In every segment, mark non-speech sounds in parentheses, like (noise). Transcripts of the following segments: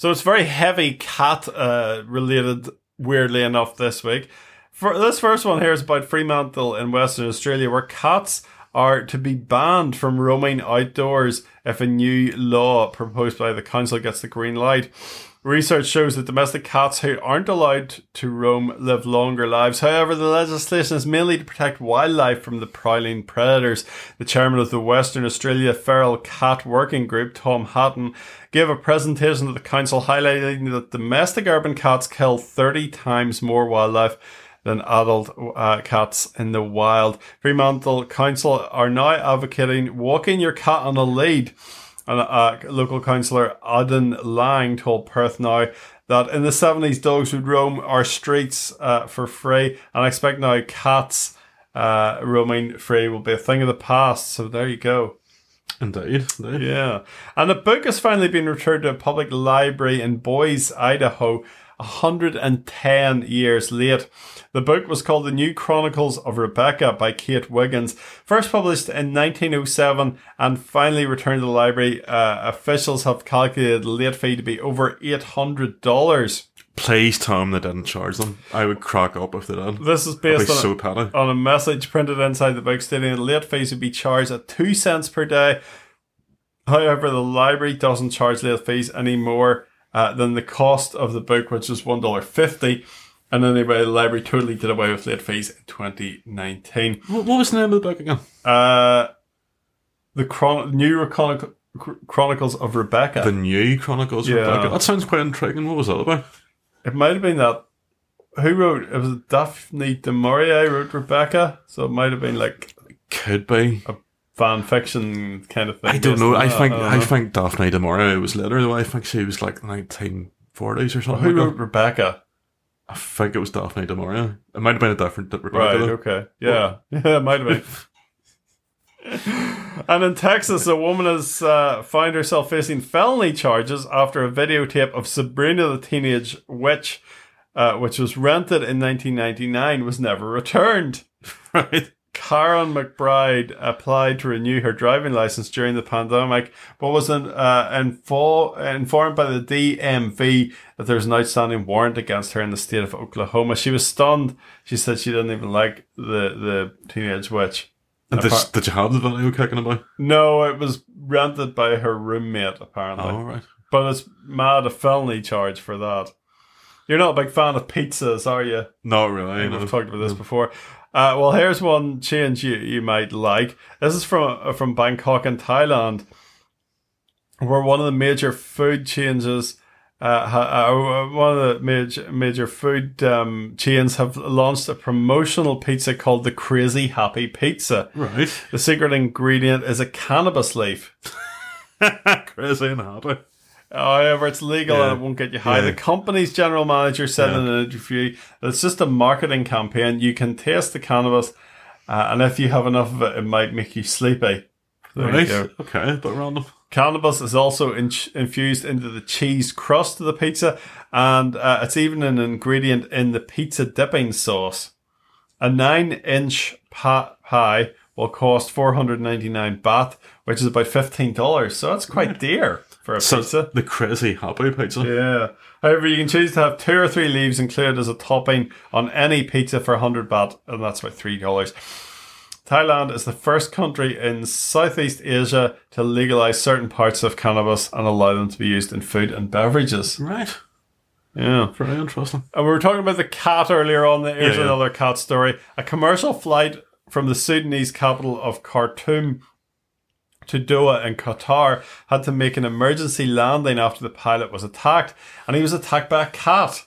So it's very heavy cat uh, related, weirdly enough, this week. For this first one here is about Fremantle in Western Australia, where cats are to be banned from roaming outdoors if a new law proposed by the council gets the green light. Research shows that domestic cats who aren't allowed to roam live longer lives. However, the legislation is mainly to protect wildlife from the prowling predators. The chairman of the Western Australia Feral Cat Working Group, Tom Hatton, gave a presentation to the council highlighting that domestic urban cats kill 30 times more wildlife than adult uh, cats in the wild. Fremantle Council are now advocating walking your cat on a lead. And uh, local councillor Adin Lang told Perth Now that in the 70s dogs would roam our streets uh, for free. And I expect now cats uh, roaming free will be a thing of the past. So there you go. Indeed. indeed. Yeah. And the book has finally been returned to a public library in Boise, Idaho, 110 years late. The book was called The New Chronicles of Rebecca by Kate Wiggins, first published in 1907 and finally returned to the library. Uh, officials have calculated the late fee to be over $800. Please tell them they didn't charge them. I would crack up if they did. This is based on, so petty. on a message printed inside the book stating that late fees would be charged at two cents per day. However, the library doesn't charge late fees anymore uh, than the cost of the book, which is one dollar fifty. And anyway, the library totally did away with late fees in 2019. What, what was the name of the book again? Uh, the chron- new Chronic- Chronicles of Rebecca. The New Chronicles of Yeah. Rebecca. That sounds quite intriguing. What was that about? it might have been that. Who wrote? It was Daphne du Maurier wrote Rebecca, so it might have been like Could be. Fan fiction kind of thing. I don't know. I think don't I think Daphne du Maurier was later though. I think she was like 1940s or something. Who wrote. Rebecca? I think it was Daphne du Maurier. It might have been a different Rebecca. Right, though. okay. Yeah. Yeah, (laughs) it might have been. (laughs) and in Texas, a woman has uh, found herself facing felony charges after a videotape of Sabrina the Teenage Witch, uh, which was rented in 1999, was never returned. (laughs) Right. Caron McBride applied to renew her driving license during the pandemic, but was in, uh, info- informed by the DMV that there's an outstanding warrant against her in the state of Oklahoma. She was stunned. She said she didn't even like the, the teenage witch. And did, Apart- did you have the video kicking about? No, it was rented by her roommate, apparently. Oh, right. But it's mad a felony charge for that. You're not a big fan of pizzas, are you? Not really. no. we've talked about this before. Uh, well, here's one change you, you might like. This is from uh, from Bangkok in Thailand, where one of the major food changes, uh, ha, uh, one of the major major food um, chains have launched a promotional pizza called the Crazy Happy Pizza. Right. The secret ingredient is a cannabis leaf. (laughs) Crazy and happy. However, it's legal Yeah. and it won't get you high. Yeah. The company's general manager said Yeah. in an interview that it's just a marketing campaign. You can taste the cannabis, uh, and if you have enough of it, it might make you sleepy. There right. go. Okay, but random. Cannabis is also in- infused into the cheese crust of the pizza, and uh, it's even an ingredient in the pizza dipping sauce. A nine-inch pa- pie will cost 499 baht, which is about $15. So that's quite dear for a So pizza. the crazy happy pizza. Yeah. However, you can choose to have two or three leaves included as a topping on any pizza for 100 baht, and that's about $3. Thailand is the first country in Southeast Asia to legalize certain parts of cannabis and allow them to be used in food and beverages. Right. Yeah. Very interesting. And we were talking about the cat earlier on. Here's Yeah, yeah. another cat story. A commercial flight from the Sudanese capital of Khartoum to Doha in Qatar had to make an emergency landing after the pilot was attacked, and he was attacked by a cat.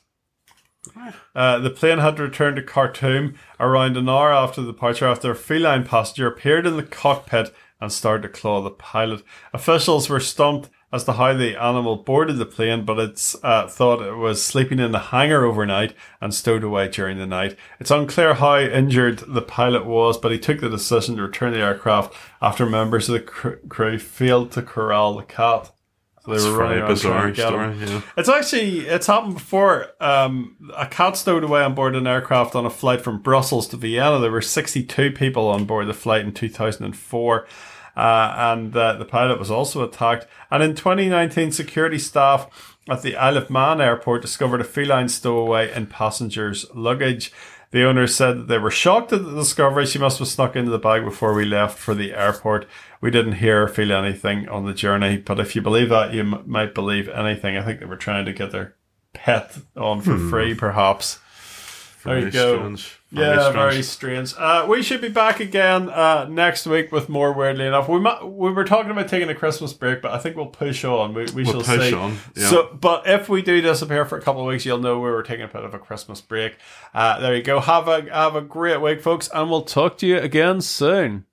Uh, the plane had to return to Khartoum around an hour after the departure after a feline passenger appeared in the cockpit and started to claw the pilot. Officials were stumped as to how the animal boarded the plane, but it's uh, thought it was sleeping in the hangar overnight and stowed away during the night. It's unclear how injured the pilot was, but he took the decision to return the aircraft after members of the cr- crew failed to corral the cat. So they It's were running around bizarre story. Yeah. It's actually it's happened before. Um, a cat stowed away on board an aircraft on a flight from Brussels to Vienna. There were 62 people on board the flight in 2004. Uh, and uh, the pilot was also attacked. And in 2019, security staff at the Isle of Man airport discovered a feline stowaway in passengers' luggage. The owner said that they were shocked at the discovery. She must have snuck into the bag before we left for the airport. We didn't hear or feel anything on the journey, but if you believe that, you m- might believe anything. I think they were trying to get their pet on for free, perhaps. There you Very go. strange. Very Yeah, strange. very strange. Uh, we should be back again uh, next week with more. Weirdly enough, we might, we were talking about taking a Christmas break, but I think we'll push on. We, we We'll shall push see. on, yeah. So, but if we do disappear for a couple of weeks, you'll know we were taking a bit of a Christmas break. Uh, there you go. Have a have a great week, folks, and we'll talk to you again soon.